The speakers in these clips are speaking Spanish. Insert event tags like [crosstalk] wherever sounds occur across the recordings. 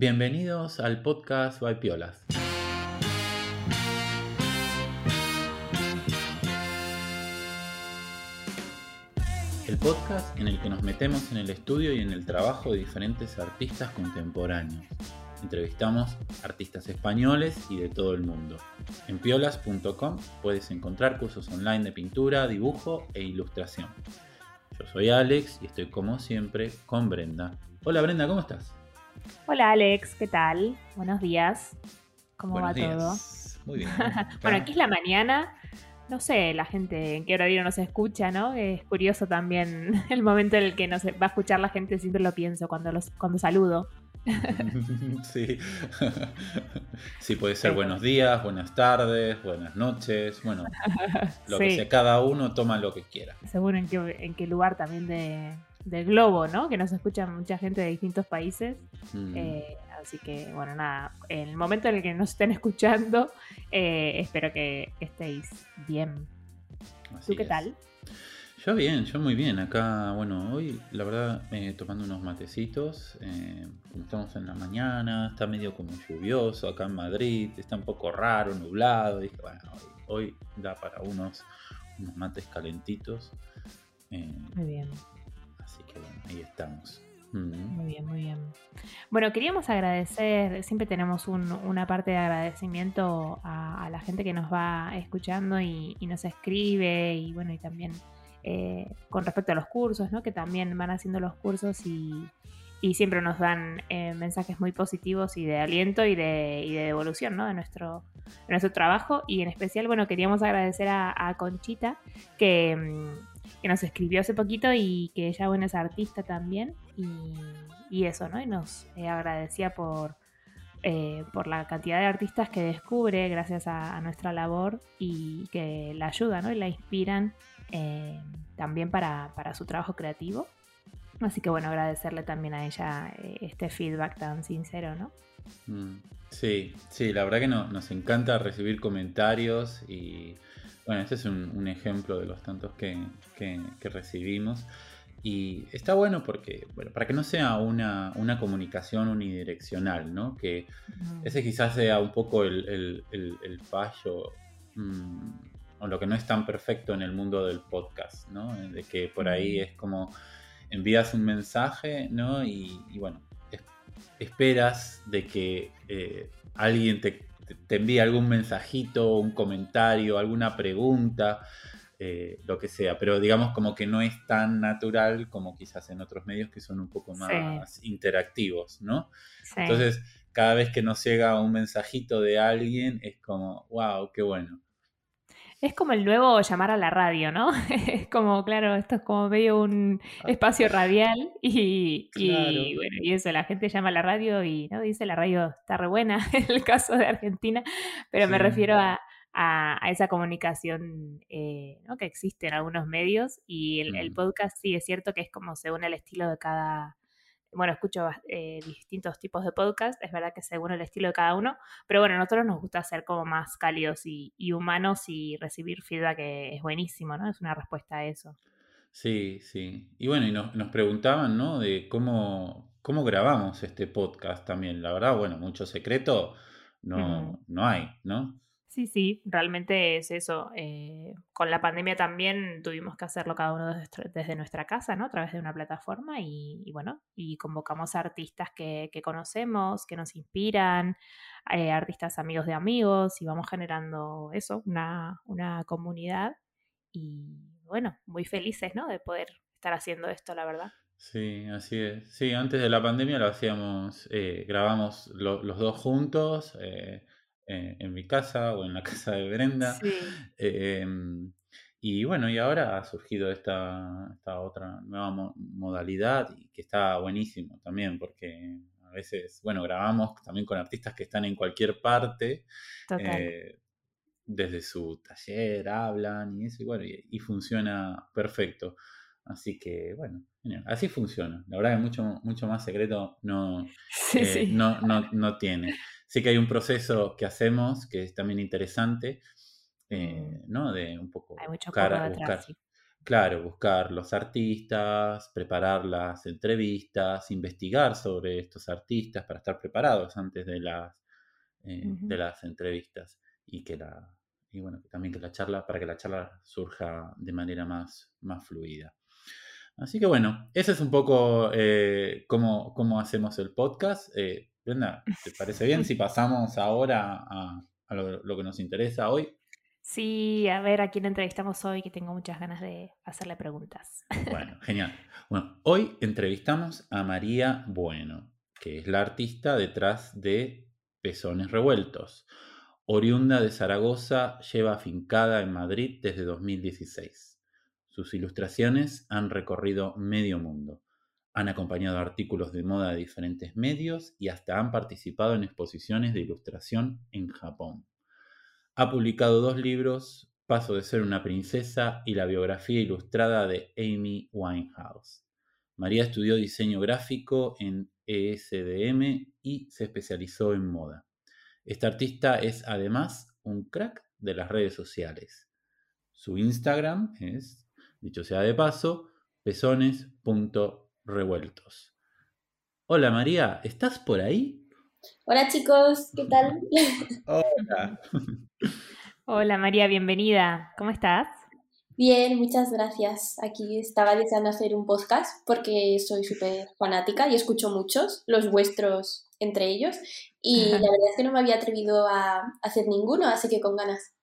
Bienvenidos al podcast by Piolas. El podcast en el que nos metemos en el estudio y en el trabajo de diferentes artistas contemporáneos. Entrevistamos artistas españoles y de todo el mundo. En piolas.com puedes encontrar cursos online de pintura, dibujo e ilustración. Yo soy Alex y estoy como siempre con Brenda. Hola Brenda, ¿cómo estás? Hola Alex, ¿qué tal? Buenos días. ¿Cómo Buenos va días. todo? Muy bien. [laughs] Bueno, aquí es la mañana. No sé, la gente en qué horario nos escucha, ¿no? Es curioso también [laughs] el momento en el que nos va a escuchar la gente, siempre lo pienso cuando, los, cuando saludo. [laughs] sí. sí, puede ser buenos días, buenas tardes, buenas noches. Bueno, lo que sea, cada uno toma lo que quiera. Según en qué, en qué lugar también de, del globo, ¿no? Que nos escucha mucha gente de distintos países. Mm, Eh, así que, bueno, nada, en el momento en el que nos estén [laughs] escuchando, eh, espero que estéis bien. así ¿Tú qué es. tal? Yo bien, yo muy bien. Acá, bueno, hoy la verdad eh, tomando unos matecitos. eh, como estamos en la mañana, está medio como lluvioso acá en Madrid, está un poco raro, nublado. Dije, bueno, hoy, hoy da para unos, unos mates calentitos. eh, Muy bien. Así que bueno, ahí estamos. Mm. Muy bien, muy bien. Bueno, queríamos agradecer, siempre tenemos un- una parte de agradecimiento a, a la gente que nos va escuchando y, y nos escribe y bueno, y también eh, con respecto a los cursos, ¿no? Que también van haciendo los cursos y, y siempre nos dan eh, mensajes muy positivos y de aliento y de, y de devolución, ¿no? De nuestro, de nuestro trabajo y en especial, bueno, queríamos agradecer a, a Conchita que... que nos escribió hace poquito y que ella, bueno, es artista también y, eso, ¿no? Y nos eh, agradecía por, eh, por la cantidad de artistas que descubre gracias a, nuestra labor y que la ayudan, ¿no? Y la inspiran eh, también para, para su trabajo creativo. Así que bueno, agradecerle también a ella este feedback tan sincero, ¿no? Mm, Sí, sí, la verdad que no- nos encanta recibir comentarios y bueno, este es un, un ejemplo de los tantos que, que- que recibimos. Y está bueno porque, bueno, para que no sea una, una comunicación unidireccional, ¿no? Que ese quizás sea un poco el, el- el- el fallo mm, o lo que no es tan perfecto en el mundo del podcast, ¿no? De que por ahí es como envías un mensaje, ¿no? Y, y bueno, es- esperas de que eh, alguien te, te- envíe algún mensajito, un comentario, alguna pregunta, eh, lo que sea, pero digamos como que no es tan natural como quizás en otros medios que son un poco Sí. más interactivos, ¿no? Sí. Entonces, cada vez que nos llega un mensajito de alguien, es como, wow, qué bueno. Es como el nuevo llamar a la radio, ¿no? [laughs] Es como, claro, esto es como medio un espacio radial y, y, bueno, y eso, la gente llama a la radio y no dice la radio está re buena [laughs] en el caso de Argentina, pero me refiero a, a- a esa comunicación eh, ¿no? que existe en algunos medios y el, el Mm. podcast sí es cierto que es como según el estilo de cada... Bueno, escucho eh, distintos tipos de podcast, es verdad que según el estilo de cada uno, pero bueno, a nosotros nos gusta ser como más cálidos y, y humanos y recibir feedback que es buenísimo, ¿no? Es una respuesta a eso. Sí, sí. Y bueno, y nos, nos preguntaban, ¿no? De cómo, cómo grabamos este podcast también. La verdad, bueno, mucho secreto no, no hay, ¿no? Sí, sí, realmente es eso. eh, con la pandemia también tuvimos que hacerlo cada uno desde, nuestra- casa, ¿no? A través de una plataforma y, bueno, y convocamos artistas que, conocemos, que nos inspiran, eh, artistas amigos de amigos y vamos generando eso, una, una comunidad y bueno, muy felices, ¿no? De poder estar haciendo esto, la verdad. Sí, así es. Sí, antes de la pandemia lo hacíamos, eh, grabamos lo- los dos juntos, eh, eh, en mi casa o en la [laughs] casa de Brenda. Sí. Eh, y bueno, y ahora ha surgido esta, esta otra nueva mo- modalidad y que está buenísimo también porque a veces, bueno, grabamos también con artistas que están en cualquier parte, Total. eh, desde su taller, hablan y eso, y bueno, y, y funciona perfecto. Así que, bueno, genial. así funciona. La verdad que mucho, mucho más secreto no, [laughs] Sí, eh, sí. no, no, no tiene. Sí que hay un proceso que hacemos que es también interesante, eh, ¿no? De un poco Hay mucho buscar, sí. claro, buscar los artistas, preparar las entrevistas, investigar sobre estos artistas para estar preparados antes de las, eh, de las entrevistas y que la y bueno, también que la charla, para que la charla surja de manera más, más fluida. Así que bueno, ese es un poco eh, cómo, hacemos el podcast. Eh, Brenda, ¿te parece bien si pasamos ahora a, lo, que nos interesa hoy? Sí, a ver a quién entrevistamos hoy, que tengo muchas ganas de hacerle preguntas. Bueno, genial. Bueno, hoy entrevistamos a María Bueno, que es la artista detrás de Pezones Revueltos. Oriunda de Zaragoza, lleva afincada en Madrid desde 2016. Sus ilustraciones han recorrido medio mundo. Han acompañado artículos de moda de diferentes medios y hasta han participado en exposiciones de ilustración en Japón. Ha publicado dos libros, Paso de ser una princesa y la biografía ilustrada de Amy Winehouse. María estudió diseño gráfico en ESDM y se especializó en moda. Esta artista es además un crack de las redes sociales. Su Instagram es dicho sea de paso, pezones.revueltos. Hola María, ¿estás por ahí? Hola chicos, ¿qué tal? [laughs] Hola. Hola María, bienvenida. ¿Cómo estás? Bien, muchas gracias. Aquí estaba deseando hacer un podcast porque soy súper fanática y escucho muchos, los vuestros entre ellos, y [laughs] la verdad es que no me había atrevido a hacer ninguno, así que con ganas.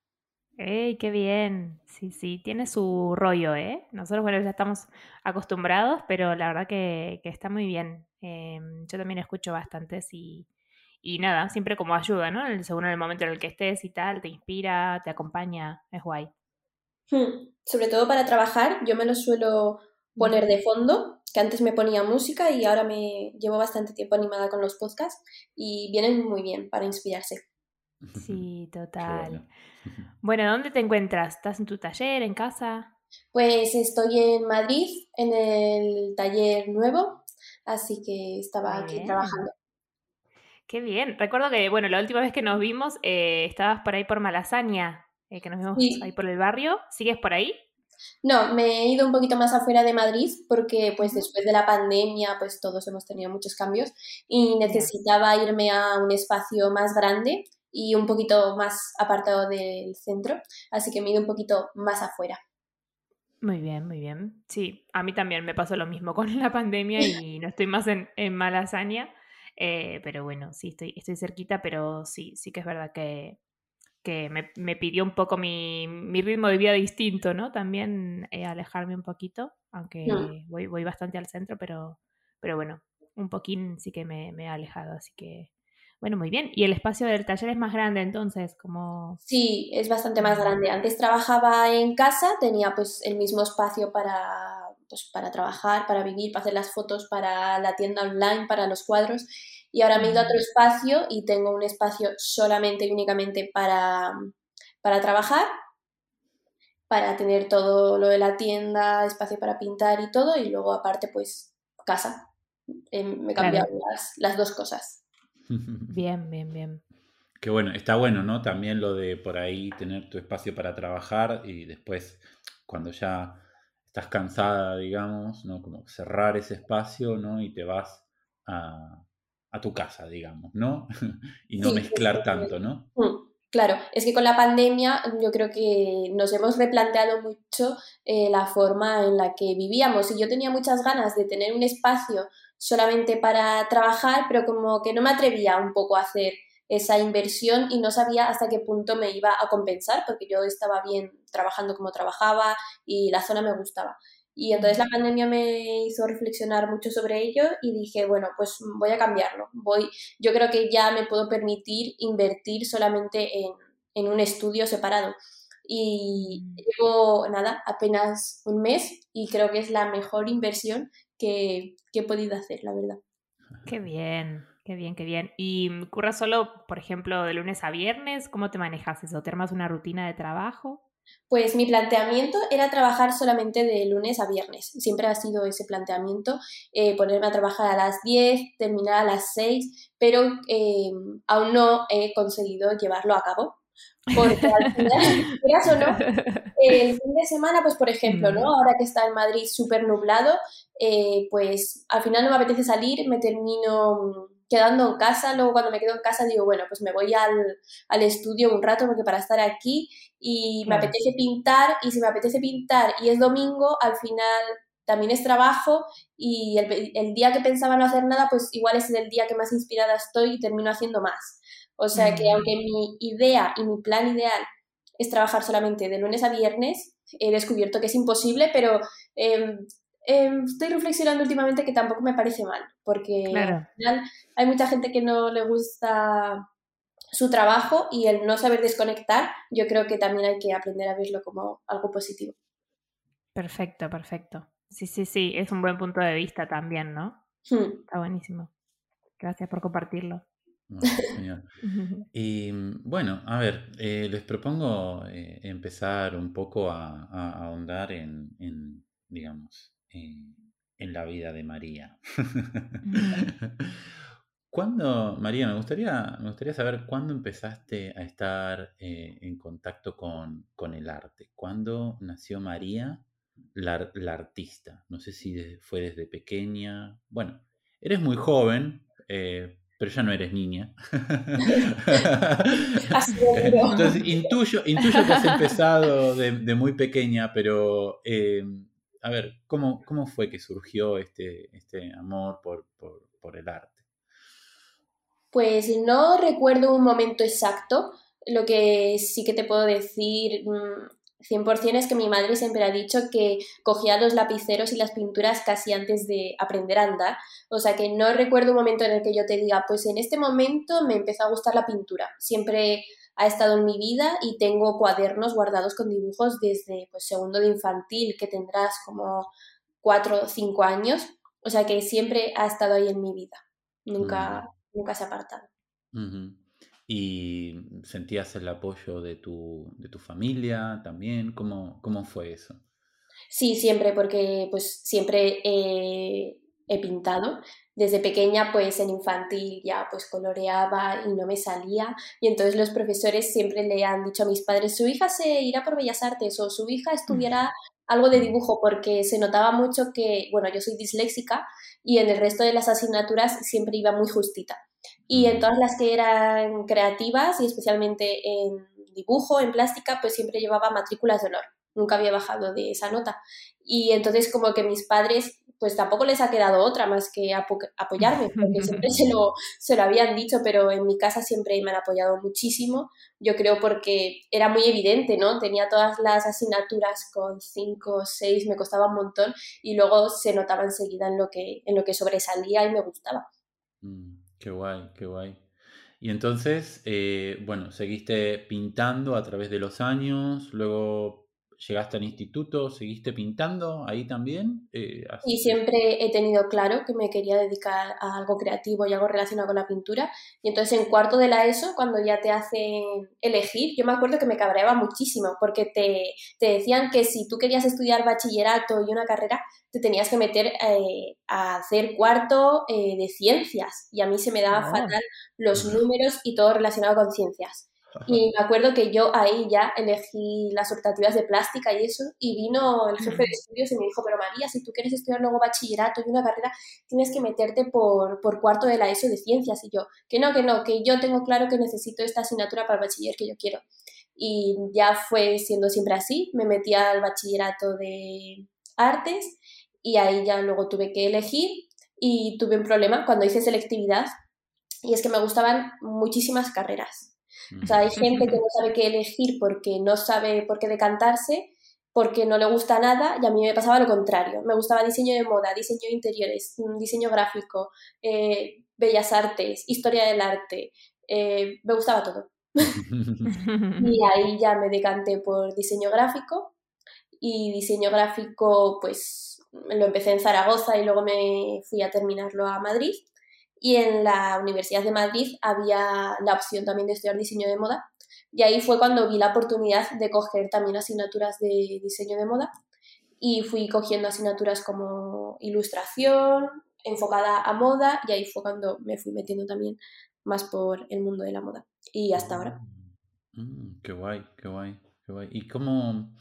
¡Ey, qué bien! Sí, sí, tiene su rollo, ¿eh? Nosotros, bueno, ya estamos acostumbrados, pero la verdad que, está muy bien. Em, yo también escucho bastantes y, y nada, siempre como ayuda, ¿no? Según el momento en el que estés y tal, te inspira, te acompaña, es guay. Hmm, sobre todo para trabajar, yo me lo suelo poner de fondo, que antes me ponía música y ahora me llevo bastante tiempo animada con los podcasts y vienen muy bien para inspirarse. Sí, [laughs] total. Bueno, ¿dónde te encuentras? ¿Estás en tu taller, en casa? Pues estoy en Madrid, en el taller nuevo, así que estaba aquí trabajando. Qué bien. Recuerdo que, bueno, la última vez que nos vimos eh, estabas por ahí por Malasaña, eh, que nos vimos ahí por el barrio. ¿Sigues por ahí? No, me he ido un poquito más afuera de Madrid porque pues después de la pandemia pues todos hemos tenido muchos cambios y necesitaba irme a un espacio más grande y un poquito más apartado del centro, así que me he ido un poquito más afuera. Muy bien, muy bien. Sí, a mí también me pasó lo mismo [laughs] con la pandemia y no estoy más en, en Malasaña, eh, pero bueno, sí, estoy, estoy cerquita, pero sí, sí que es verdad que, que me, pidió un poco mi, ritmo de vida distinto, ¿no? También eh, alejarme un poquito, aunque mm. voy, voy bastante al centro, pero, pero bueno, un poquín sí que me, me he alejado, así que bueno, muy bien. ¿Y el espacio del taller es más grande entonces? Como... Sí, es bastante más grande. Antes trabajaba en casa, tenía pues el mismo espacio para, pues, para trabajar, para vivir, para hacer las fotos, para la tienda online, para los cuadros. Y ahora me he ido a otro espacio y tengo un espacio solamente y únicamente para, para trabajar, para tener todo lo de la tienda, espacio para pintar y todo, y luego aparte pues casa. Em, me he cambiado las, las dos cosas. [laughs] Bien, bien, bien. Que bueno, está bueno, ¿no? También lo de por ahí tener tu espacio para trabajar y después, cuando ya estás cansada, digamos, ¿no? Como cerrar ese espacio, ¿no? Y te vas a, tu casa, digamos, ¿no? [laughs] y no mezclar tanto, ¿no? Mm, claro, es que con la pandemia yo creo que nos hemos replanteado mucho eh, la forma en la que vivíamos y yo tenía muchas ganas de tener un espacio solamente para trabajar, pero como que no me atrevía un poco a hacer esa inversión y no sabía hasta qué punto me iba a compensar porque yo estaba bien trabajando como trabajaba y la zona me gustaba. Y entonces la pandemia me hizo reflexionar mucho sobre ello y dije, bueno, pues voy a cambiarlo. Voy, yo creo que ya me puedo permitir invertir solamente en, en un estudio separado. Y mm. llevo, nada, apenas un mes y creo que es la mejor inversión que, he podido hacer, la verdad. Qué bien, qué bien, qué bien. ¿Y curra solo, por ejemplo, de lunes a viernes? ¿Cómo te manejas eso? ¿Te armas una rutina de trabajo? Pues mi planteamiento era trabajar solamente de lunes a viernes. Siempre ha sido ese planteamiento, eh, ponerme a trabajar a las 10, terminar a las 6, pero eh, aún no he conseguido llevarlo a cabo. Porque al final, [laughs] o no, el fin de semana, pues por ejemplo, ¿no? Ahora que está en Madrid súper nublado, eh, pues al final no me apetece salir, me termino quedando en casa, luego cuando me quedo en casa digo, bueno, pues me voy al, estudio un rato porque para estar aquí y me apetece pintar y si me apetece pintar y es domingo, al final también es trabajo y el, día que pensaba no hacer nada, pues igual es el día que más inspirada estoy y termino haciendo más. O sea que aunque mi idea y mi plan ideal es trabajar solamente de lunes a viernes, he descubierto que es imposible, pero em, Em, estoy reflexionando últimamente que tampoco me parece mal, porque al final hay mucha gente que no le gusta su trabajo y el no saber desconectar, yo creo que también hay que aprender a verlo como algo positivo. Perfecto, perfecto. Sí, sí, sí, es un buen punto de vista también, ¿no? Hmm. Está buenísimo. Gracias por compartirlo. [laughs] y bueno, a ver, eh, les propongo eh, empezar un poco a, ahondar en, en, digamos, en la vida de María. [laughs] ¿Cuándo, María, me gustaría, me gustaría saber cuándo empezaste a estar eh, en contacto con, el arte? ¿Cuándo nació María, la, artista? No sé si fue desde pequeña. Bueno, eres muy joven, eh, pero ya no eres niña. [laughs] [laughs] Entonces, intuyo, intuyo que has empezado de, muy pequeña, pero eh, a ver, ¿cómo, ¿cómo, fue que surgió este, este amor por, el arte? Pues no recuerdo un momento exacto. Lo que sí que te puedo decir 100% mm, es que mi madre siempre ha dicho que cogía los lapiceros y las pinturas casi antes de aprender a andar. O sea que no recuerdo un momento en el que yo te diga, pues en este momento me empezó a gustar la pintura. Siempre ha estado en mi vida y tengo cuadernos guardados con dibujos desde pues, segundo de infantil, que tendrás como cuatro o cinco años. O sea que siempre ha estado ahí en mi vida. Nunca, nunca se ha apartado. ¿Y sentías el apoyo de tu, de tu familia también? ¿Cómo, ¿Cómo fue eso? Sí, siempre, porque pues siempre he pintado. Desde pequeña pues en infantil ya pues coloreaba y no me salía. Y entonces los profesores siempre le han dicho a mis padres su hija se irá por bellas artes o su hija estudiará algo de dibujo porque se notaba mucho que bueno yo soy disléxica y en el resto de las asignaturas siempre iba muy justita. Y en todas las que eran creativas y especialmente en dibujo en plástica pues siempre llevaba matrículas de honor. Nunca había bajado de esa nota. Y entonces como que mis padres pues tampoco les ha quedado otra más que apoyarme, porque [laughs] siempre [laughs] se lo, se lo habían dicho, pero en mi casa siempre me han apoyado muchísimo, yo creo porque era muy evidente, ¿no? Tenía todas las asignaturas con cinco o seis, me costaba un montón y luego se notaba enseguida en lo que, en lo que sobresalía y me gustaba. Mm, qué guay, qué guay. Y entonces, eh, bueno, seguiste pintando a través de los años, luego ¿Llegaste al instituto? ¿Seguiste pintando ahí también? Eh, y siempre he tenido claro que me quería dedicar a algo creativo y algo relacionado con la pintura. Y entonces en cuarto de la ESO, cuando ya te hacen elegir, yo me acuerdo que me cabreaba muchísimo porque te, te decían que si tú querías estudiar bachillerato y una carrera, te tenías que meter eh, a hacer cuarto eh, de ciencias. Y a mí se me daban ah. fatal los números y todo relacionado con ciencias. Y me acuerdo que yo ahí ya elegí las optativas de plástica y eso, y vino el jefe de estudios y me dijo, pero María, si tú quieres estudiar luego bachillerato y una carrera, tienes que meterte por, por cuarto de la ESO de ciencias. Y yo, que no, que no, que yo tengo claro que necesito esta asignatura para el bachiller que yo quiero. Y ya fue siendo siempre así, me metí al bachillerato de artes y ahí ya luego tuve que elegir y tuve un problema cuando hice selectividad y es que me gustaban muchísimas carreras o sea, hay gente que no sabe qué elegir porque no sabe por qué decantarse, porque no le gusta nada, y a mí me pasaba lo contrario. Me gustaba diseño de moda, diseño de interiores, mm, diseño gráfico, eh, bellas artes, historia del arte, eh, me gustaba todo. [laughs] y ahí ya me decanté por diseño gráfico y diseño gráfico pues lo empecé en Zaragoza y luego me fui a terminarlo a Madrid y en la Universidad de Madrid había la opción también de estudiar diseño de moda y ahí fue cuando vi la oportunidad de coger también asignaturas de diseño de moda y fui cogiendo asignaturas como ilustración enfocada a moda y ahí fue cuando me fui metiendo también más por el mundo de la moda y hasta ahora. Mm, qué guay, qué guay, qué guay. ¿Y cómo,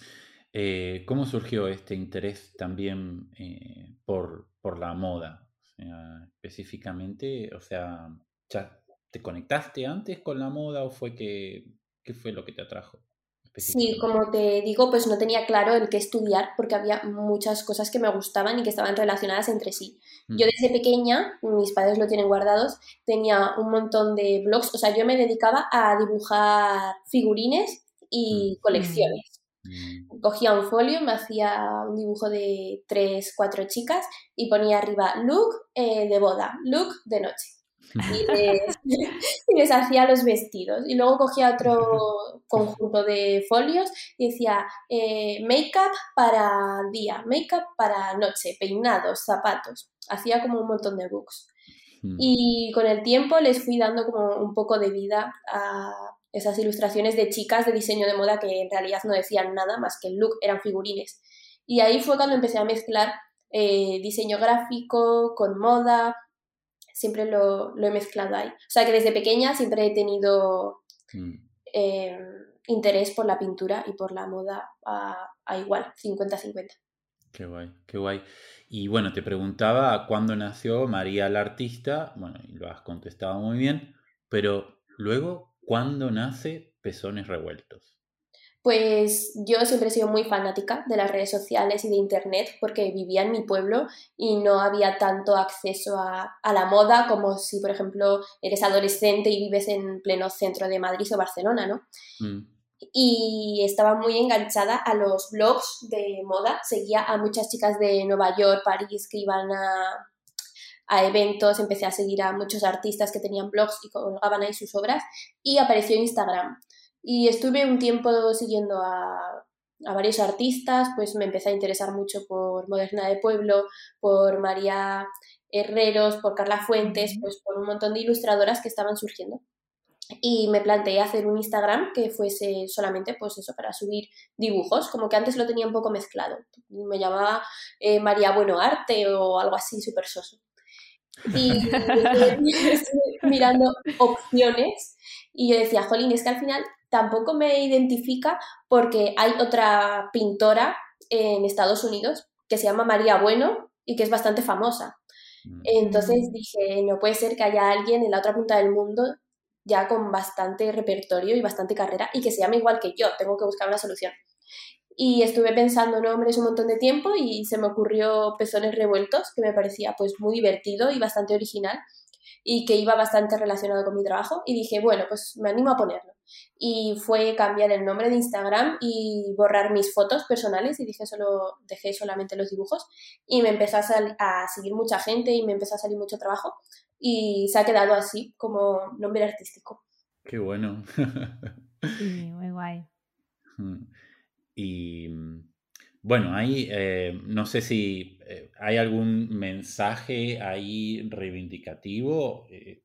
eh, cómo surgió este interés también eh, por, por la moda? Sea, específicamente, o sea, ¿ya te conectaste antes con la moda o fue que, qué fue lo que te atrajo? Sí, como te digo, pues no tenía claro el qué estudiar porque había muchas cosas que me gustaban y que estaban relacionadas entre sí. Yo mm. desde pequeña, mis padres lo tienen guardados, tenía un montón de blogs, o sea, yo me dedicaba a dibujar figurines y mm. colecciones. Mm. Cogía un folio, me hacía un dibujo de tres, cuatro chicas y ponía arriba look eh, de boda, look de noche. y [laughs] [laughs] les, hacía los vestidos. Y luego cogía otro [laughs] conjunto de folios y decía eh, make-up para día, make-up para noche, peinados, zapatos. Hacía como un montón de books. Hmm. Y con el tiempo les fui dando como un poco de vida a esas ilustraciones de chicas de diseño de moda que en realidad no decían nada más que el look, eran figurines. Y ahí fue cuando empecé a mezclar eh, diseño gráfico con moda, siempre lo, he mezclado ahí. O sea que desde pequeña siempre he tenido mm. eh, interés por la pintura y por la moda a, igual, 50-50. Qué guay, qué guay. Y bueno, te preguntaba cuándo nació María la artista, bueno, y lo has contestado muy bien, pero luego, ¿cuándo nace Pezones Revueltos? Pues yo siempre he sido muy fanática de las redes sociales y de Internet porque vivía en mi pueblo y no había tanto acceso a, la moda como si, por ejemplo, eres adolescente y vives en pleno centro de Madrid o Barcelona, ¿no? Mm. Y estaba muy enganchada a los blogs de moda, seguía a muchas chicas de Nueva York, París, que iban a, a eventos, empecé a seguir a muchos artistas que tenían blogs y colgaban ahí sus obras y apareció Instagram. Y estuve un tiempo siguiendo a, varios artistas, pues me empecé a interesar mucho por Moderna de Pueblo, por María Herreros, por Carla Fuentes, pues por un montón de ilustradoras que estaban surgiendo. Y me planteé hacer un Instagram que fuese solamente, pues eso, para subir dibujos, como que antes lo tenía un poco mezclado. Me llamaba eh, María Bueno Arte o algo así súper soso. Y mirando opciones y yo decía, jolín, es que al final tampoco me identifica porque hay otra pintora en Estados Unidos que se llama María Bueno y que es bastante famosa. Mm. Entonces dije, no puede ser que haya alguien en la otra punta del mundo ya con bastante repertorio y bastante carrera y que se llame igual que yo, tengo que buscar una solución. Y estuve pensando nombres un montón de tiempo y se me ocurrió Pezones Revueltos, que me parecía pues muy divertido y bastante original y que iba bastante relacionado con mi trabajo y dije, bueno, pues me animo a ponerlo. Y fue cambiar el nombre de Instagram y borrar mis fotos personales y dije solo, dejé solamente los dibujos y me empezó a, a seguir mucha gente y me empezó a salir mucho trabajo y se ha quedado así como nombre artístico. Qué bueno. [laughs] sí, muy guay. Y bueno, ahí eh, no sé si eh, hay algún mensaje ahí reivindicativo, eh,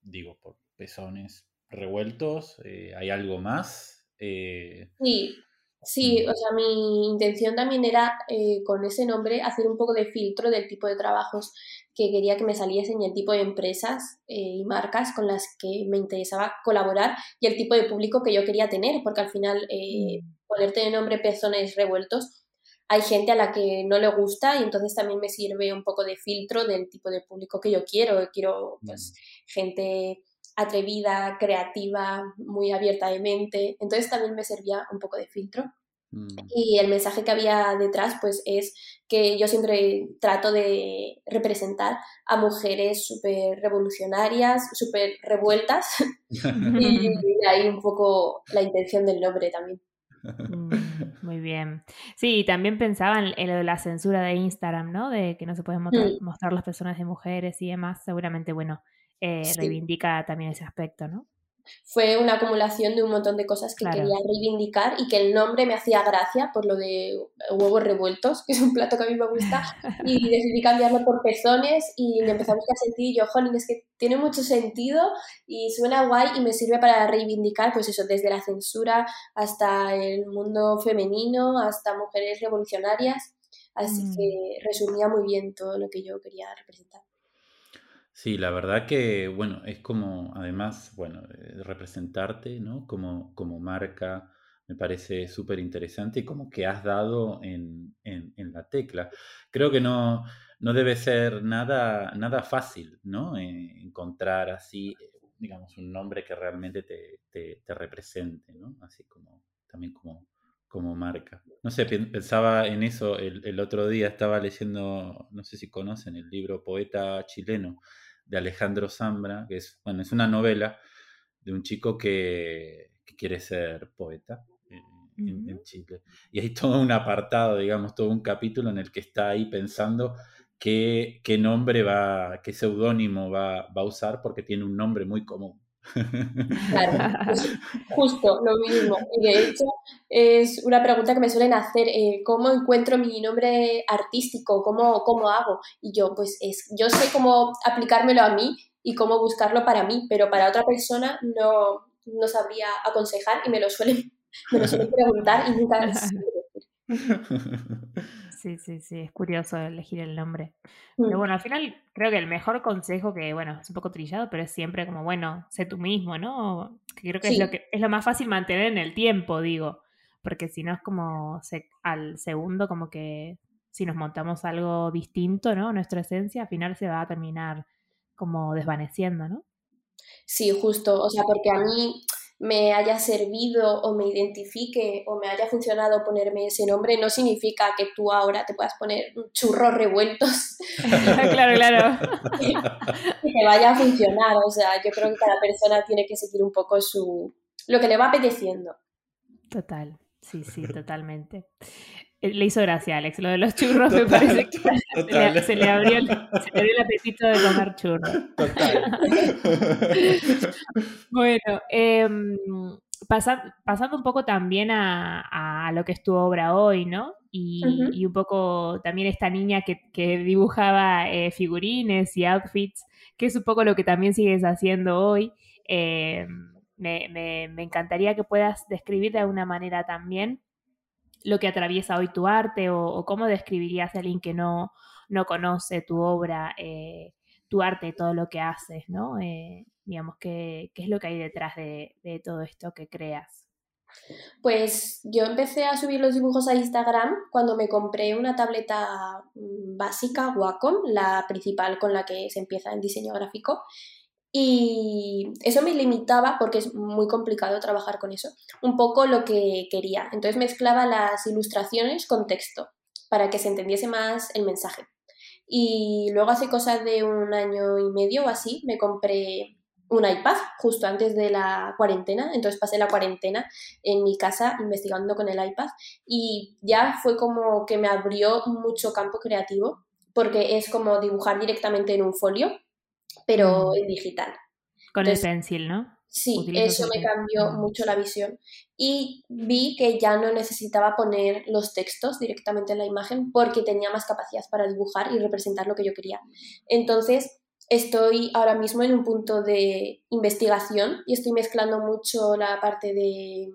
digo, por pezones revueltos, ¿hay algo más? sí, sí, mm. o sea, mi intención también era con ese nombre hacer un poco de filtro del tipo de trabajos que quería que me saliesen y el tipo de empresas y marcas con las que me interesaba colaborar y el tipo de público que yo quería tener, porque al final mm ponerte de nombre pezones revueltos, hay gente a la que no le gusta y entonces también me sirve un poco de filtro del tipo de público que yo quiero. Quiero pues, gente atrevida, creativa, muy abierta de mente. Entonces también me servía un poco de filtro. Mm. Y el mensaje que había detrás, pues es que yo siempre trato de representar a mujeres súper revolucionarias, súper revueltas. [laughs] y ahí un poco la intención del nombre también. Mm, [laughs] muy bien. Sí, también pensaba en, lo de la censura de Instagram, ¿no? De que no se pueden mostrar, las personas de mujeres y demás. Seguramente, bueno, eh, reivindica también ese aspecto, ¿no? Fue una acumulación de un montón de cosas que quería reivindicar y que el nombre me hacía gracia por lo de huevos revueltos, [laughs] que es un plato que a mí me gusta, y [laughs] decidí cambiarlo por pezones y me empecé a buscar sentido y yo, jolín, es que tiene mucho sentido y suena guay y me sirve para reivindicar, pues eso, desde la censura hasta el mundo femenino, hasta mujeres revolucionarias, así mm. que resumía muy bien todo lo que yo quería representar. Sí, la verdad que, bueno, es como, además, bueno, eh, representarte, ¿no? Como, como marca, me parece súper interesante y como que has dado en, la tecla. Creo que no, no debe ser nada, nada fácil, ¿no? Eh, encontrar así, digamos, un nombre que realmente te, te, represente, ¿no? Así como, también como, como marca. No sé, pensaba en eso el, el otro día, estaba leyendo, no sé si conocen el libro Poeta chileno de Alejandro Zambra, que es, bueno, es una novela de un chico que, quiere ser poeta en, Chile. Y hay todo un apartado, digamos, todo un capítulo en el que está ahí pensando qué, qué nombre va, qué seudónimo va, va a usar porque tiene un nombre muy común. Claro, pues, [laughs] justo lo mismo. Y de hecho, es una pregunta que me suelen hacer, eh, ¿cómo encuentro mi nombre artístico? ¿Cómo, ¿Cómo hago? Y yo, pues es, yo sé cómo aplicármelo a mí y cómo buscarlo para mí, pero para otra persona no, no sabría aconsejar y me lo suelen, me lo suelen [laughs] preguntar y nunca [laughs] Sí, sí, sí, es curioso elegir el nombre. Pero mm. bueno, al final creo que el mejor consejo que, bueno, es un poco trillado, pero es siempre como, bueno, sé tú mismo, ¿no? Que creo que es lo que es lo más fácil mantener en el tiempo, digo, porque si no es como al segundo como que si nos montamos algo distinto, ¿no? Nuestra esencia al final se va a terminar como desvaneciendo, ¿no? Sí, justo, o sea, porque a mí me haya servido o me identifique o me haya funcionado ponerme ese nombre, no significa que tú ahora te puedas poner churros revueltos. [laughs] claro, claro. [laughs] y que vaya a funcionar. O sea, yo creo que cada persona tiene que seguir un poco su lo que le va apeteciendo. Total, sí, sí, totalmente. Eh, le hizo gracia, Alex. Lo de los churros me parece que se le, abrió el, apetito de comer churros. Total. [laughs] bueno, em, pasando un poco también a, lo que es tu obra hoy, ¿no? Y, un poco también esta niña que, dibujaba eh, figurines y outfits, que es un poco lo que también sigues haciendo hoy. Em, me, me encantaría que puedas describir de alguna manera también lo que atraviesa hoy tu arte o, cómo describirías a alguien que no, no conoce tu obra, eh, tu arte, todo lo que haces, ¿no? Eh, digamos, ¿qué, ¿qué, es lo que hay detrás de, todo esto que creas? Pues yo empecé a subir los dibujos a Instagram cuando me compré una tableta mm, básica Wacom, la principal con la que se empieza en diseño gráfico, y eso me limitaba, porque es muy complicado trabajar con eso, un poco lo que quería. Entonces mezclaba las ilustraciones con texto para que se entendiese más el mensaje. Y luego hace cosas de un año y medio o así me compré un iPad justo antes de la cuarentena, entonces pasé la cuarentena en mi casa investigando con el iPad y ya fue como que me abrió mucho campo creativo porque es como dibujar directamente en un folio pero mm. en digital. Con el pencil, ¿no? Sí, eso me cambió mucho la visión. Y vi que ya no necesitaba poner los textos directamente en la imagen porque tenía más capacidad para dibujar y representar lo que yo quería. Entonces, estoy ahora mismo en un punto de investigación y estoy mezclando mucho la parte de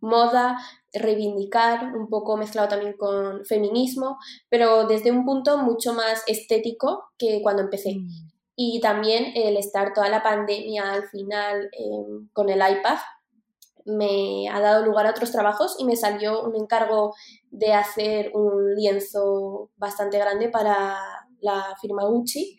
moda, reivindicar, un poco mezclado también con feminismo, pero desde un punto mucho más estético que cuando empecé. Y también el estar toda la pandemia al final em, con el iPad me ha dado lugar a otros trabajos y me salió un encargo de hacer un lienzo bastante grande para la firma Gucci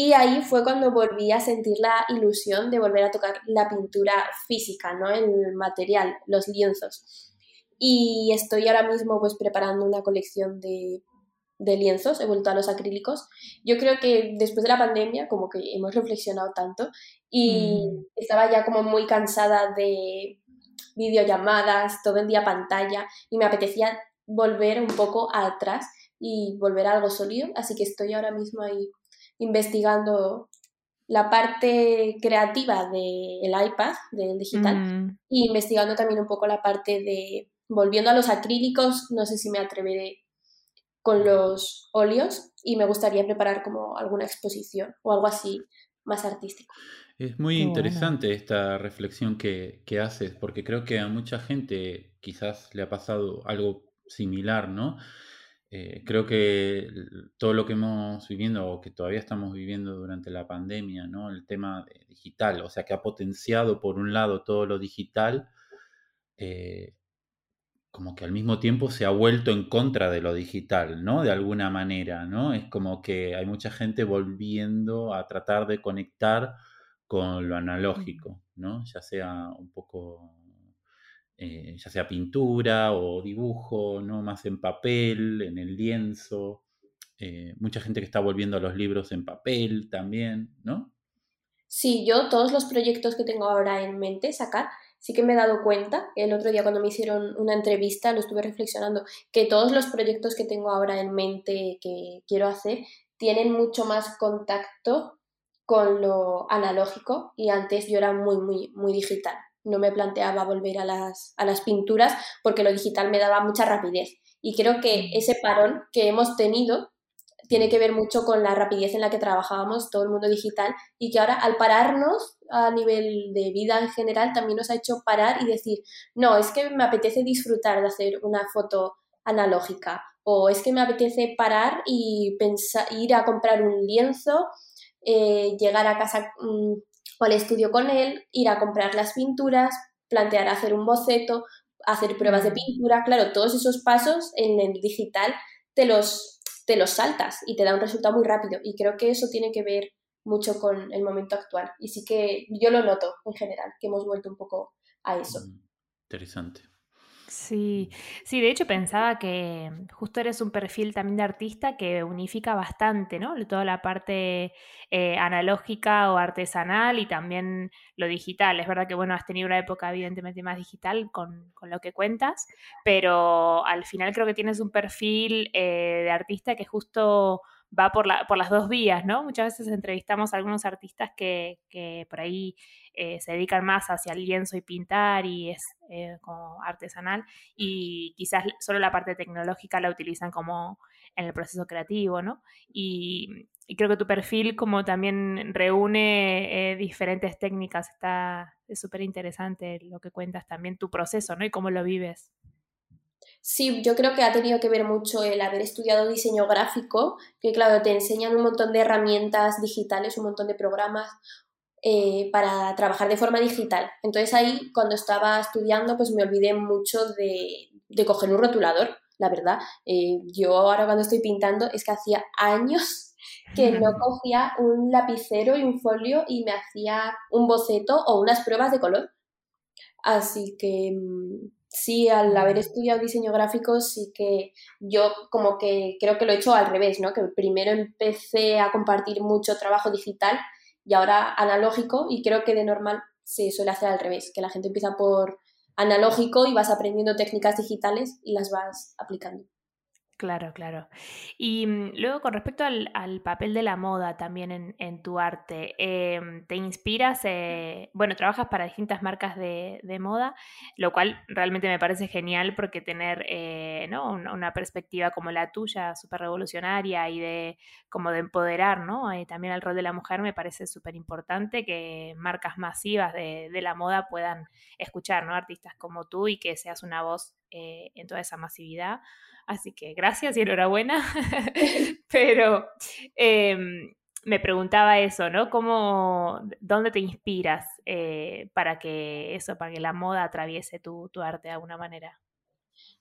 y ahí fue cuando volví a sentir la ilusión de volver a tocar la pintura física, ¿no? El material, los lienzos. Y estoy ahora mismo pues preparando una colección de de lienzos, he vuelto a los acrílicos. Yo creo que después de la pandemia, como que hemos reflexionado tanto y mm. estaba ya como muy cansada de videollamadas, todo el día pantalla y me apetecía volver un poco atrás y volver a algo sólido, así que estoy ahora mismo ahí investigando la parte creativa del iPad, del digital, mm. y investigando también un poco la parte de, volviendo a los acrílicos, no sé si me atreveré con los óleos y me gustaría preparar como alguna exposición o algo así más artístico. Es muy interesante esta reflexión que, haces, porque creo que a mucha gente quizás le ha pasado algo similar, ¿no? eh, creo que todo lo que hemos viviendo o que todavía estamos viviendo durante la pandemia, ¿no? El tema digital, o sea, que ha potenciado por un lado todo lo digital, eh, como que al mismo tiempo se ha vuelto en contra de lo digital, ¿no? De alguna manera, ¿no? Es como que hay mucha gente volviendo a tratar de conectar con lo analógico, ¿no? Ya sea un poco eh, ya sea pintura o dibujo, ¿no? Más en papel, en el lienzo. Eh, mucha gente que está volviendo a los libros en papel también, ¿no? Sí, yo todos los proyectos que tengo ahora en mente sacar, sí que me he dado cuenta, el otro día cuando me hicieron una entrevista lo estuve reflexionando, que todos los proyectos que tengo ahora en mente que quiero hacer tienen mucho más contacto con lo analógico y antes yo era muy, muy, muy digital. No me planteaba volver a las, a las pinturas porque lo digital me daba mucha rapidez. Y creo que ese parón que hemos tenido tiene que ver mucho con la rapidez en la que trabajábamos todo el mundo digital y que ahora al pararnos a nivel de vida en general también nos ha hecho parar y decir, no, es que me apetece disfrutar de hacer una foto analógica o es que me apetece parar y pensar, ir a comprar un lienzo, eh, llegar a casa mm, o al estudio con él, ir a comprar las pinturas, plantear hacer un boceto, hacer pruebas de pintura. Claro, todos esos pasos en el digital te los, te los saltas y te da un resultado muy rápido. Y creo que eso tiene que ver mucho con el momento actual. Y sí que yo lo noto en general, que hemos vuelto un poco a eso. Mm, interesante. Sí, sí, de hecho pensaba que justo eres un perfil también de artista que unifica bastante, ¿no? Toda la parte eh, analógica o artesanal y también lo digital. Es verdad que, bueno, has tenido una época evidentemente más digital con, con lo que cuentas, pero al final creo que tienes un perfil eh, de artista que justo va por, la, por las dos vías, ¿no? Muchas veces entrevistamos a algunos artistas que, que por ahí eh, se dedican más hacia el lienzo y pintar y es eh, como artesanal y quizás solo la parte tecnológica la utilizan como en el proceso creativo, ¿no? Y, creo que tu perfil como también reúne eh, diferentes técnicas, está súper interesante lo que cuentas también, tu proceso, ¿no? Y cómo lo vives. Sí, yo creo que ha tenido que ver mucho el haber estudiado diseño gráfico, que claro, te enseñan un montón de herramientas digitales, un montón de programas, eh, para trabajar de forma digital. Entonces ahí cuando estaba estudiando pues me olvidé mucho de, coger un rotulador, la verdad. Eh, yo ahora cuando estoy pintando es que hacía años [laughs] que no cogía un lapicero y un folio y me hacía un boceto o unas pruebas de color. Así que mm, sí, al haber estudiado diseño gráfico, sí que yo como que creo que lo he hecho al revés, ¿no? Que primero empecé a compartir mucho trabajo digital y ahora analógico y creo que de normal se suele hacer al revés, que la gente empieza por analógico y vas aprendiendo técnicas digitales y las vas aplicando. Claro, claro. Y mm, luego con respecto al, papel de la moda también en, tu arte, em, ¿te inspiras? Eh, bueno, trabajas para distintas marcas de, moda, lo cual realmente me parece genial porque tener eh, ¿no? una, perspectiva como la tuya, súper revolucionaria y de como de empoderar ¿no? Eh, también al rol de la mujer, me parece súper importante que marcas masivas de, de, la moda puedan escuchar ¿no? artistas como tú y que seas una voz en toda esa masividad. Así que gracias y enhorabuena. [laughs] Pero em, me preguntaba eso, ¿no? ¿Cómo, ¿Dónde te inspiras eh, para que eso, para que la moda atraviese tu, arte de alguna manera?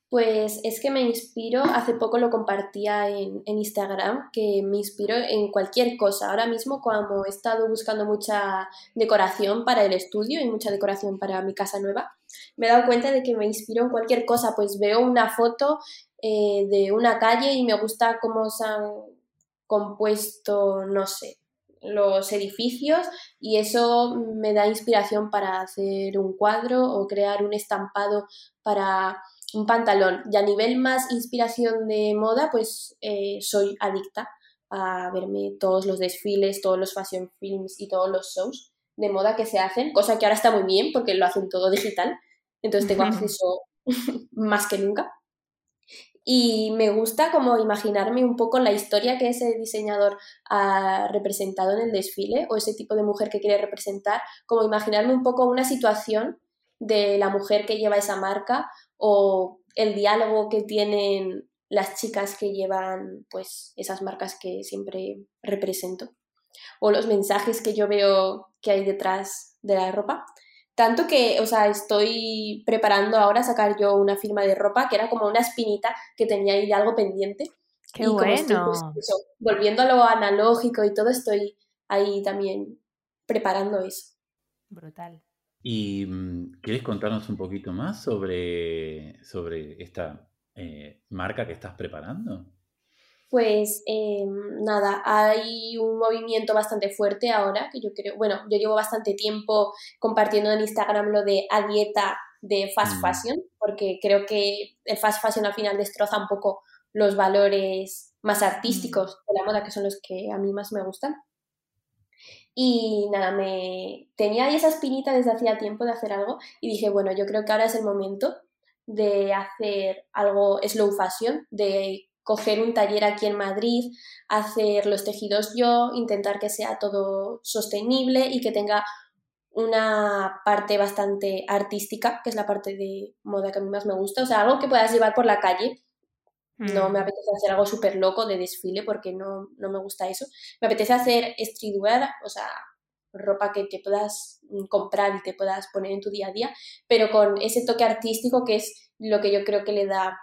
Pues es que me inspiro, hace poco lo compartía en, Instagram, que me inspiro en cualquier cosa. Ahora mismo cuando he estado buscando mucha decoración para el estudio y mucha decoración para mi casa nueva, me he dado cuenta de que me inspiro en cualquier cosa, pues veo una foto eh, de una calle y me gusta cómo se han compuesto, no sé, los edificios y eso me da inspiración para hacer un cuadro o crear un estampado para un pantalón. Y a nivel más inspiración de moda, pues eh, soy adicta a verme todos los desfiles, todos los fashion films y todos los shows de moda que se hacen, cosa que ahora está muy bien porque lo hacen todo digital, entonces tengo acceso [laughs] más que nunca. Y me gusta como imaginarme un poco la historia que ese diseñador ha representado en el desfile o ese tipo de mujer que quiere representar, como imaginarme un poco una situación de la mujer que lleva esa marca o el diálogo que tienen las chicas que llevan pues esas marcas que siempre represento o los mensajes que yo veo que hay detrás de la ropa. Tanto que, o sea, estoy preparando ahora sacar yo una firma de ropa que era como una espinita que tenía ahí de algo pendiente. Qué y bueno. Estoy, pues, volviendo a lo analógico y todo, estoy ahí también preparando eso. Brutal. ¿Y mm, quieres contarnos un poquito más sobre, sobre esta eh, marca que estás preparando? Pues eh, nada, hay un movimiento bastante fuerte ahora, que yo creo, bueno, yo llevo bastante tiempo compartiendo en Instagram lo de a dieta de fast mm. fashion, porque creo que el fast fashion al final destroza un poco los valores más artísticos mm. de la moda, que son los que a mí más me gustan. Y nada, me tenía ahí esa espinita desde hacía tiempo de hacer algo y dije, bueno, yo creo que ahora es el momento de hacer algo slow fashion, de coger un taller aquí en Madrid, hacer los tejidos yo, intentar que sea todo sostenible y que tenga una parte bastante artística, que es la parte de moda que a mí más me gusta, o sea, algo que puedas llevar por la calle no me mm. apetece hacer algo súper loco de desfile porque no, me gusta eso. Me apetece hacer streetwear, o sea, ropa que te puedas comprar y te puedas poner en tu día a día, pero con ese toque artístico que es lo que yo creo que le da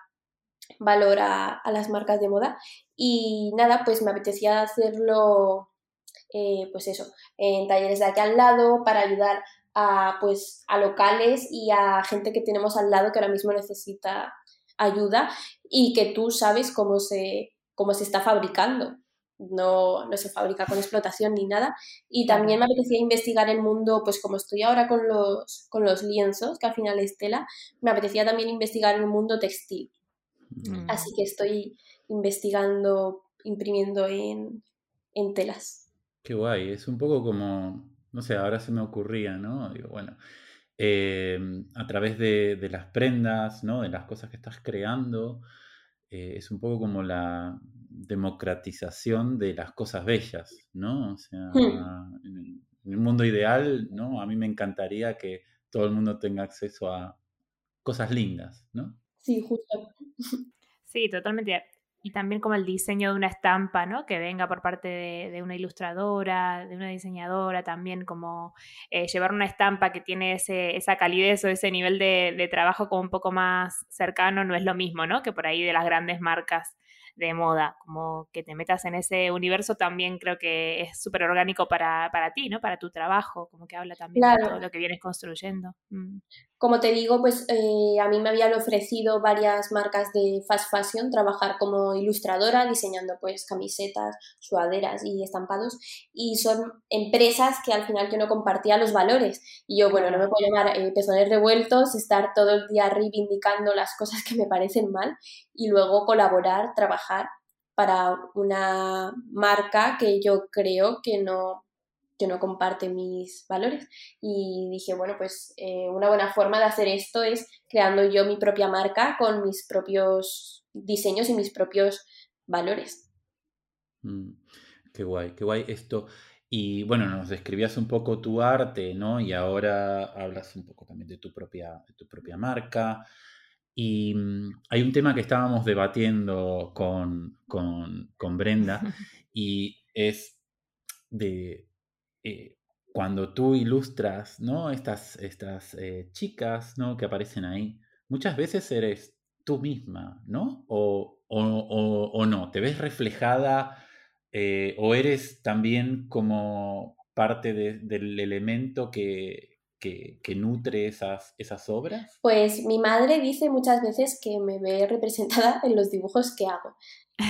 valor a, las marcas de moda. Y nada, pues me apetecía hacerlo, eh, pues eso, en talleres de aquí al lado para ayudar a, pues, a locales y a gente que tenemos al lado que ahora mismo necesita ayuda y que tú sabes cómo se, cómo se está fabricando. No, no se fabrica con explotación ni nada. Y también me apetecía investigar el mundo, pues como estoy ahora con los, con los lienzos, que al final es tela, me apetecía también investigar el mundo textil. Mm. Así que estoy investigando, imprimiendo en, en telas. Qué guay, es un poco como, no sé, ahora se me ocurría, ¿no? Digo, bueno, Em, a través de, las prendas, ¿no? de las cosas que estás creando. Eh, es un poco como la democratización de las cosas bellas, ¿no? O sea, hmm. en, el, mundo ideal, ¿no? A mí me encantaría que todo el mundo tenga acceso a cosas lindas, ¿no? Sí, justo. [laughs] Sí, totalmente y también como el diseño de una estampa, ¿no? Que venga por parte de, una ilustradora, de una diseñadora, también como eh, llevar una estampa que tiene ese, esa calidez o ese nivel de, de, trabajo como un poco más cercano, no es lo mismo, ¿no? Que por ahí de las grandes marcas de moda, como que te metas en ese universo también creo que es súper orgánico para, para, ti, ¿no? Para tu trabajo, como que habla también de todo lo que vienes construyendo. Mm. Como te digo, pues eh, a mí me habían ofrecido varias marcas de fast fashion trabajar como ilustradora, diseñando pues camisetas, sudaderas y estampados, y son empresas que al final yo no compartía los valores. Y yo, bueno, no me puedo llamar eh, pezones revueltos, estar todo el día reivindicando las cosas que me parecen mal y luego colaborar, trabajar para una marca que yo creo que no, que no comparte mis valores. Y dije, bueno, pues eh, una buena forma de hacer esto es creando yo mi propia marca con mis propios diseños y mis propios valores. Mm, qué guay, qué guay esto. Y bueno, nos describías un poco tu arte, ¿no? Y ahora hablas un poco también de tu propia, de tu propia marca. Y mm, hay un tema que estábamos debatiendo con, Brenda [laughs] y es de eh, cuando tú ilustras ¿no? estas, estas eh, chicas ¿no? que aparecen ahí, muchas veces eres tú misma, ¿no? O, o, no, te ves reflejada eh, o eres también como parte del elemento que, que, nutre esas, esas obras? Pues mi madre dice muchas veces que me ve representada en los dibujos que hago.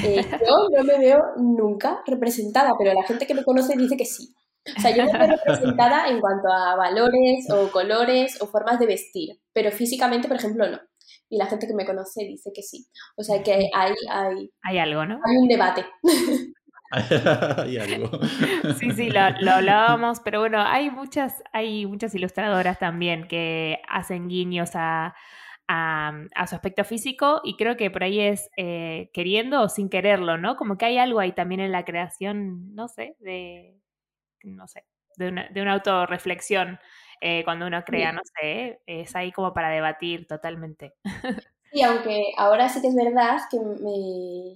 Eh, yo no me veo nunca representada, pero la gente que me conoce dice que sí. O sea, yo me veo [laughs] representada en cuanto a valores o colores o formas de vestir, pero físicamente, por ejemplo, no. Y la gente que me conoce dice que sí. O sea que hay, hay, hay algo, ¿no? Hay un debate. [laughs] [laughs] Sí, sí, lo, hablábamos, pero bueno, hay muchas, hay muchas ilustradoras también que hacen guiños a, su aspecto físico y creo que por ahí es eh, queriendo o sin quererlo, ¿no? Como que hay algo ahí también en la creación, no sé, de, no sé, de una, de una autorreflexión eh, cuando uno crea, no sé, es ahí como para debatir totalmente. [laughs] Sí, aunque ahora sí que es verdad que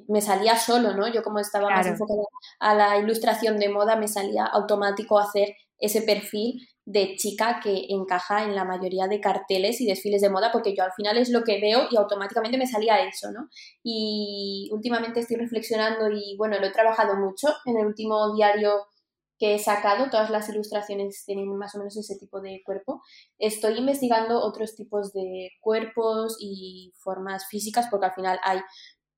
me, salía solo, ¿no? Yo como estaba más enfocada a la ilustración de moda, me salía automático hacer ese perfil de chica que encaja en la mayoría de carteles y desfiles de moda, porque yo al final es lo que veo y automáticamente me salía eso, ¿no? Y últimamente estoy reflexionando y bueno, lo he trabajado mucho en el último diario que he sacado, todas las ilustraciones tienen más o menos ese tipo de cuerpo. Estoy investigando otros tipos de cuerpos y formas físicas porque al final hay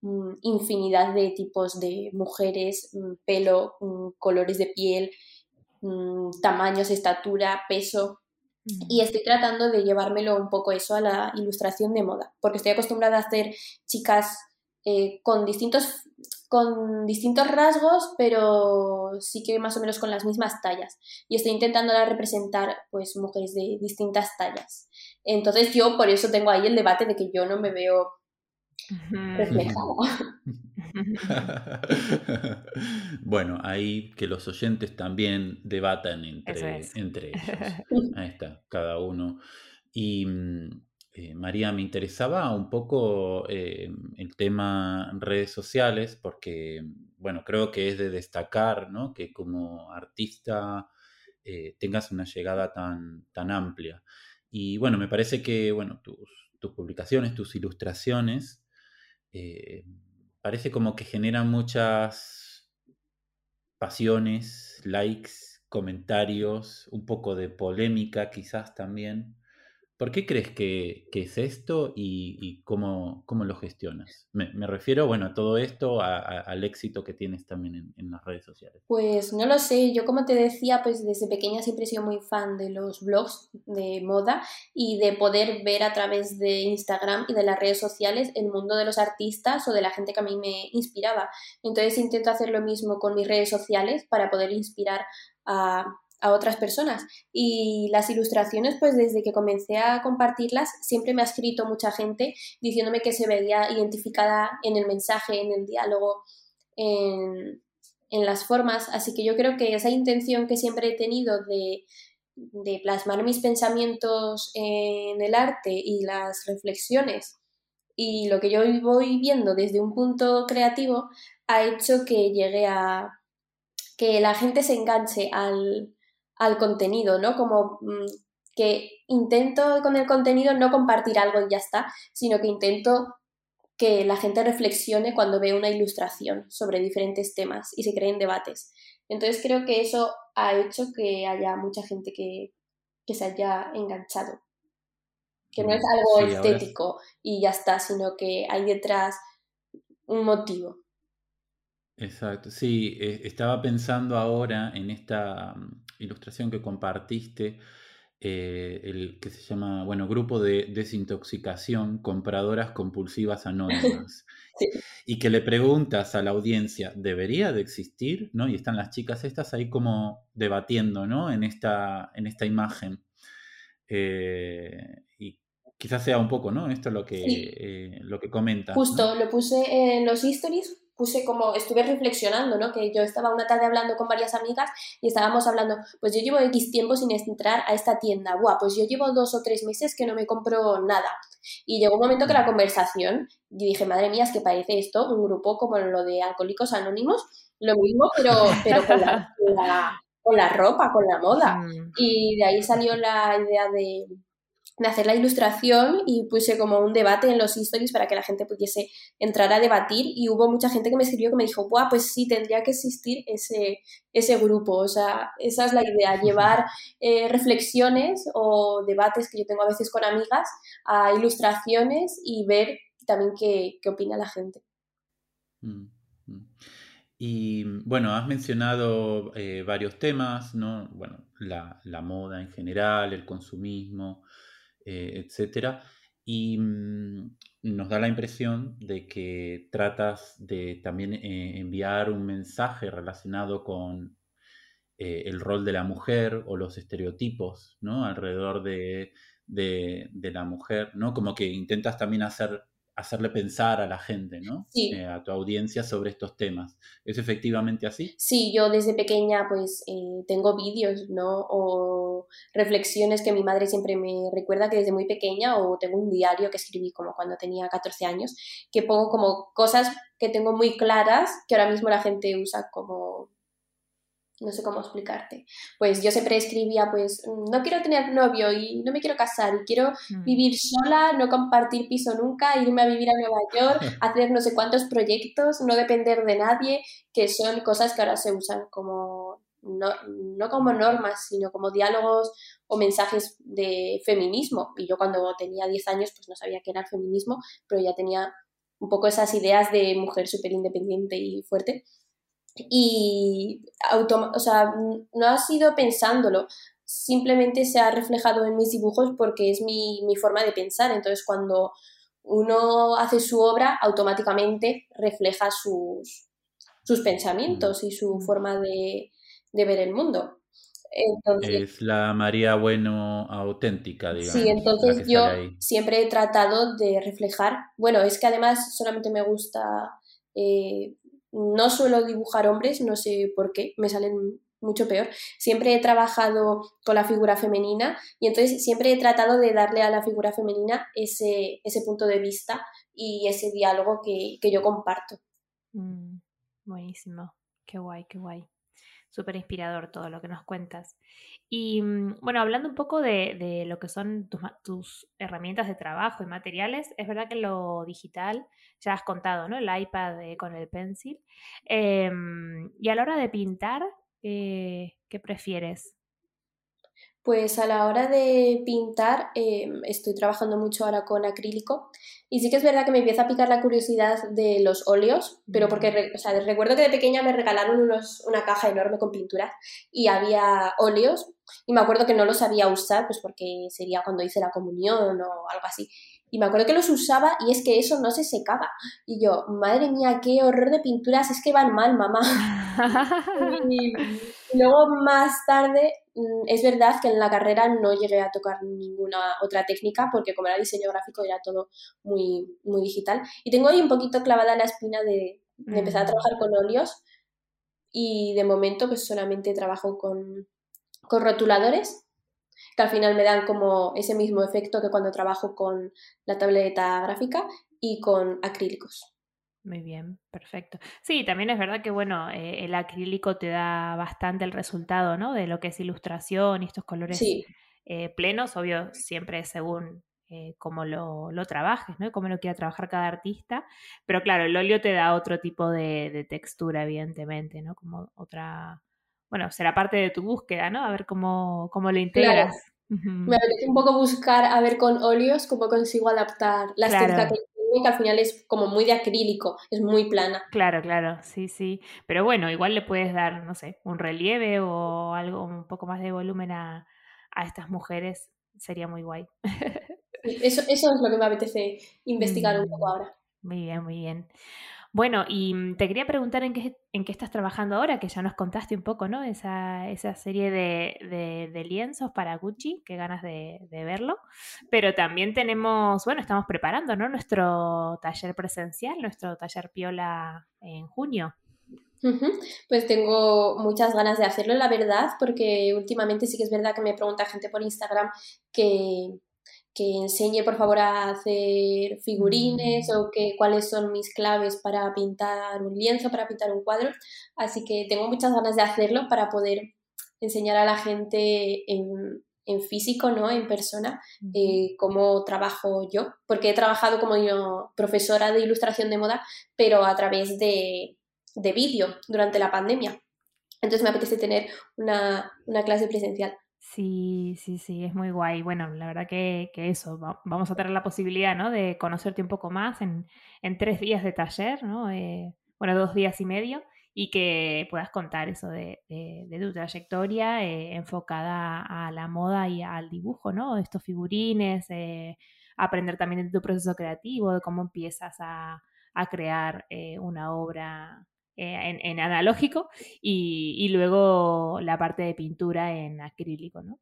mm, infinidad de tipos de mujeres, mm, pelo, mm, colores de piel, tamaños, estatura, peso. Y estoy tratando de llevármelo un poco eso a la ilustración de moda, porque estoy acostumbrada a hacer chicas eh, con distintos con distintos rasgos, pero sí que más o menos con las mismas tallas. Y estoy intentando representar pues mujeres de distintas tallas. Entonces yo por eso tengo ahí el debate de que yo no me veo reflejada. [laughs] bueno, ahí que los oyentes también debatan entre, entre [laughs] ellos. Ahí está, cada uno. Y mm, eh, María, me interesaba un poco eh, el tema redes sociales porque, bueno, creo que es de destacar, ¿no? Que como artista eh, tengas una llegada tan, tan amplia. Y bueno, me parece que, bueno, tus, tus publicaciones, tus ilustraciones, parece como que generan muchas pasiones, likes, comentarios, un poco de polémica quizás también. ¿Por qué crees que, es esto y, cómo, lo gestionas? Me, refiero, bueno, a todo esto, al éxito que tienes también en, las redes sociales. Pues no lo sé, yo como te decía, pues desde pequeña siempre he sido muy fan de los blogs de moda y de poder ver a través de Instagram y de las redes sociales el mundo de los artistas o de la gente que a mí me inspiraba. Entonces intento hacer lo mismo con mis redes sociales para poder inspirar a a otras personas. Y las ilustraciones, pues desde que comencé a compartirlas, siempre me ha escrito mucha gente diciéndome que se veía identificada en el mensaje, en el diálogo, en, las formas. Así que yo creo que esa intención que siempre he tenido de, de plasmar mis pensamientos en el arte y las reflexiones y lo que yo voy viendo desde un punto creativo ha hecho que llegue a que la gente se enganche al, al contenido, ¿no? Como mm, que intento con el contenido no compartir algo y ya está, sino que intento que la gente reflexione cuando ve una ilustración sobre diferentes temas y se creen debates. Entonces creo que eso ha hecho que haya mucha gente que, se haya enganchado. Que no es algo estético y ya está, sino que hay detrás un motivo. Exacto, sí, eh, estaba pensando ahora en esta mm, ilustración que compartiste, eh, el que se llama, bueno, Grupo de Desintoxicación, Compradoras Compulsivas Anónimas. [laughs] Y que le preguntas a la audiencia, ¿debería de existir? ¿No? Y están las chicas estas ahí como debatiendo, ¿no? En esta, en esta imagen. Eh, y quizás sea un poco, ¿no? Esto lo que, eh, lo que comentas. Justo, lo puse en los stories puse como, estuve reflexionando, ¿no? Que yo estaba una tarde hablando con varias amigas y estábamos hablando, pues yo llevo X tiempo sin entrar a esta tienda, guau, pues yo llevo dos o tres meses que no me compro nada. Y llegó un momento que la conversación, y dije, madre mía, es que parece esto un grupo como lo de Alcohólicos Anónimos, lo mismo, pero, pero con, la, con la ropa, con la moda. [laughs] Mm. Y de ahí salió la idea de, de hacer la ilustración y puse como un debate en los stories para que la gente pudiese entrar a debatir y hubo mucha gente que me escribió que me dijo, Buah, pues sí, tendría que existir ese, ese grupo, o sea, esa es la idea, llevar eh, reflexiones o debates que yo tengo a veces con amigas a ilustraciones y ver también qué, opina la gente. Mm, mm. Y bueno, has mencionado eh, varios temas, ¿no? Bueno, la, la moda en general, el consumismo, eh, etcétera. Y mm, nos da la impresión de que tratas de también eh, enviar un mensaje relacionado con eh, el rol de la mujer o los estereotipos ¿no? alrededor de, la mujer, ¿no? como que intentas también hacer hacerle pensar a la gente, ¿no? Sí. a tu audiencia sobre estos temas. ¿Es efectivamente así? Sí, yo desde pequeña pues tengo vídeos, ¿no? O reflexiones que mi madre siempre me recuerda que desde muy pequeña o tengo un diario que escribí como cuando tenía 14 años, que pongo como cosas que tengo muy claras que ahora mismo la gente usa como no sé cómo explicarte. Pues yo siempre escribía, pues, no quiero tener novio y no me quiero casar y quiero mm. vivir sola, no compartir piso nunca, irme a vivir a Nueva York, [laughs] hacer no sé cuántos proyectos, no depender de nadie, que son cosas que ahora se usan como, no, no como normas, sino como diálogos o mensajes de feminismo. Y yo cuando tenía 10 años, pues no sabía qué era el feminismo, pero ya tenía un poco esas ideas de mujer súper independiente y fuerte y o sea, no ha sido pensándolo, simplemente se ha reflejado en mis dibujos porque es mi, mi forma de pensar. Entonces, cuando uno hace su obra, automáticamente refleja sus, sus pensamientos y su forma de, de ver el mundo. es la María Bueno auténtica, digamos. Sí, entonces yo siempre he tratado de reflejar, bueno, es que además solamente me gusta eh, no suelo dibujar hombres, no sé por qué, me salen mucho peor. Siempre he trabajado con la figura femenina y entonces siempre he tratado de darle a la figura femenina ese, ese punto de vista y ese diálogo que, yo comparto. Mm, buenísimo, qué guay, qué guay. Súper inspirador todo lo que nos cuentas. Y mm, bueno, hablando un poco de, lo que son tus, tus, herramientas de trabajo y materiales, es verdad que lo digital, ya has contado, ¿no? El iPad eh, con el pencil. Em, y a la hora de pintar, eh, ¿qué prefieres? Pues a la hora de pintar em, estoy trabajando mucho ahora con acrílico y sí que es verdad que me empieza a picar la curiosidad de los óleos, pero porque o recuerdo que de pequeña me regalaron unos, una caja enorme con pinturas y había óleos y me acuerdo que no los sabía usar pues porque sería cuando hice la comunión o algo así. Y me acuerdo que los usaba y es que eso no se secaba. Y yo, madre mía, qué horror de pinturas, es que van mal, mamá. [laughs] [laughs] y, luego más tarde, es verdad que en la carrera no llegué a tocar ninguna otra técnica porque como era diseño gráfico era todo muy, muy digital. Y tengo ahí un poquito clavada la espina de, empezar a mm. trabajar con óleos y de momento pues solamente trabajo con, con rotuladores que al final me dan como ese mismo efecto que cuando trabajo con la tableta gráfica y con acrílicos. Muy bien, perfecto. Sí, también es verdad que, bueno, eh, el acrílico te da bastante el resultado, ¿no? De lo que es ilustración y estos colores eh, plenos, obvio, siempre según eh, cómo lo, lo, trabajes, ¿no? Cómo lo quiera trabajar cada artista. Pero claro, el óleo te da otro tipo de, de textura, evidentemente, ¿no? Como otra, bueno, será parte de tu búsqueda, ¿no? A ver cómo, cómo lo integras. Me apetece un poco buscar a ver con óleos cómo consigo adaptar la estética que que al final es como muy de acrílico, es muy plana. Claro, claro, sí, sí. Pero bueno, igual le puedes dar, no sé, un relieve o algo, un poco más de volumen a, a estas mujeres, sería muy guay. Eso, eso es lo que me apetece investigar un poco mm, ahora. Muy bien, muy bien. Bueno, y mm, te quería preguntar en qué, en qué estás trabajando ahora, que ya nos contaste un poco, ¿no? Esa, esa serie de, de, lienzos para Gucci, qué ganas de, verlo. Pero también tenemos, bueno, estamos preparando, ¿no? Nuestro taller presencial, nuestro taller Piola en junio. Pues tengo muchas ganas de hacerlo, la verdad, porque últimamente sí que es verdad que me pregunta gente por Instagram que, que enseñe por favor a hacer figurines o que cuáles son mis claves para pintar un lienzo, para pintar un cuadro. Así que tengo muchas ganas de hacerlo para poder enseñar a la gente en, en físico, ¿no? En persona, eh, cómo trabajo yo. Porque he trabajado como yo, profesora de ilustración de moda, pero a través de, de vídeo durante la pandemia. Entonces me apetece tener una, una clase presencial. Sí, sí, sí, es muy guay. Bueno, la verdad que, eso, vamos a tener la posibilidad, ¿no? De conocerte un poco más en, en tres días de taller, ¿no? Eh, bueno, dos días y medio, y que puedas contar eso de, de, tu trayectoria eh, enfocada a la moda y al dibujo, ¿no? Estos figurines, eh, aprender también de tu proceso creativo, de cómo empiezas a, a crear una obra eh, en, analógico y, luego la parte de pintura en acrílico, ¿no?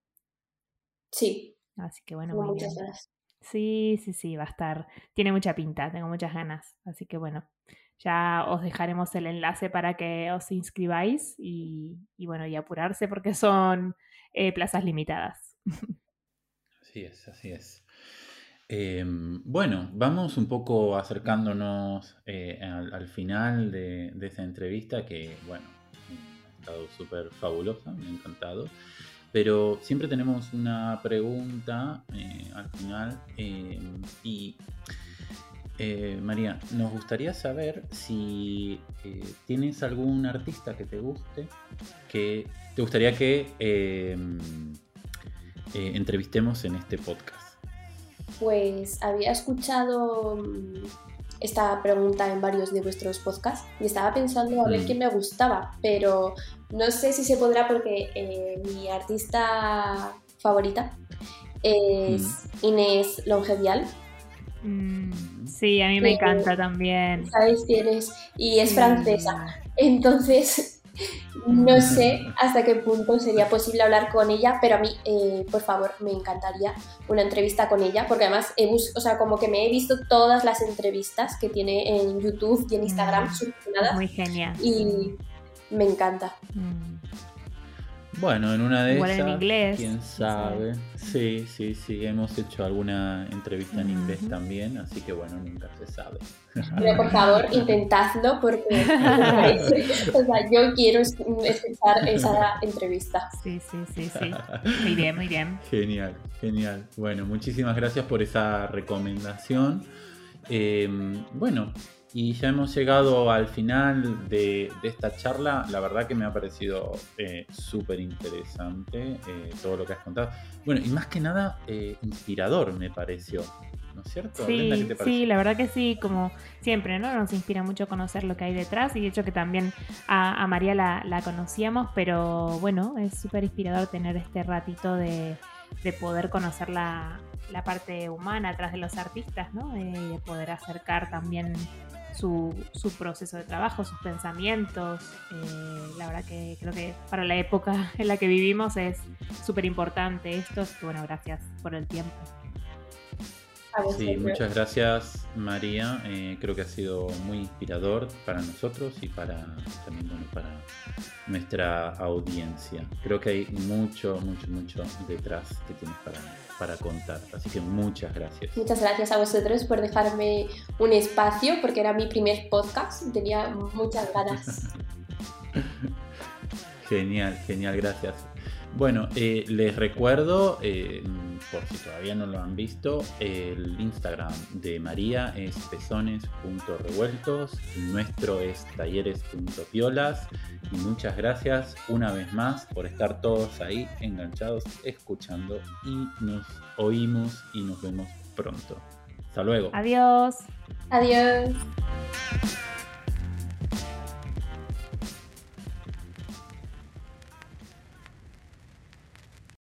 Sí. Así que bueno, muy muchas gracias. Sí, sí, sí, va a estar. Tiene mucha pinta, tengo muchas ganas. Así que bueno, ya os dejaremos el enlace para que os inscribáis y, bueno, y apurarse porque son eh, plazas limitadas. [laughs] Así es, así es. Em, bueno, vamos un poco acercándonos eh, al, final de, de, esa entrevista que, bueno, ha estado súper fabulosa, me ha encantado. Pero siempre tenemos una pregunta eh, al final em, y eh, María, nos gustaría saber si tienes algún artista que te guste, que te gustaría que em, entrevistemos en este podcast. Pues había escuchado mm, esta pregunta en varios de vuestros podcasts y estaba pensando a ver mm. quién me gustaba, pero no sé si se podrá porque eh, mi artista favorita es mm. Inés Longevial. Mm, sí, a mí me encanta también. ¿Sabes quién es? Y es francesa. Entonces, no sé hasta qué punto sería posible hablar con ella, pero a mí, eh, por favor, me encantaría una entrevista con ella, porque además, he o sea, como que me he visto todas las entrevistas que tiene en YouTube y en Instagram, mm, Muy genial. Y me encanta. Mm. Bueno, en una de Igual esas, en inglés, quién sabe. Sí, sí, sí, hemos hecho alguna entrevista en inglés también, así que bueno, nunca se sabe. Pero por favor, [laughs] intentadlo porque o sea, yo quiero escuchar esa entrevista. Sí, sí, sí, sí. Muy bien, muy bien. Genial, genial. Bueno, muchísimas gracias por esa recomendación. Eh, bueno, y ya hemos llegado al final de, esta charla. La verdad que me ha parecido eh, súper interesante eh, todo lo que has contado. Bueno, y más que nada eh, inspirador me pareció. ¿No es cierto? Sí, sí, la verdad que sí, como siempre, ¿no? Nos inspira mucho conocer lo que hay detrás y de hecho que también a, María la, conocíamos, pero bueno, es súper inspirador tener este ratito de, poder conocer la, parte humana atrás de los artistas, ¿no? de poder acercar también su, su proceso de trabajo, sus pensamientos. Eh, la verdad que creo que para la época [laughs] en la que vivimos es súper importante esto. Bueno, gracias por el tiempo. Sí, muchas gracias María. Eh, creo que ha sido muy inspirador para nosotros y para también para nuestra audiencia. Creo que hay mucho, mucho, mucho detrás que tienes para, para contar. Así que muchas gracias. Muchas gracias a vosotros por dejarme un espacio porque era mi primer podcast y tenía muchas ganas. [laughs] genial, genial, gracias. Bueno, eh, les recuerdo, eh, por si todavía no lo han visto, el Instagram de María es pezones.revueltos, nuestro es talleres.piolas y muchas gracias una vez más por estar todos ahí enganchados, escuchando y nos oímos y nos vemos pronto. Hasta luego. Adiós. Adiós.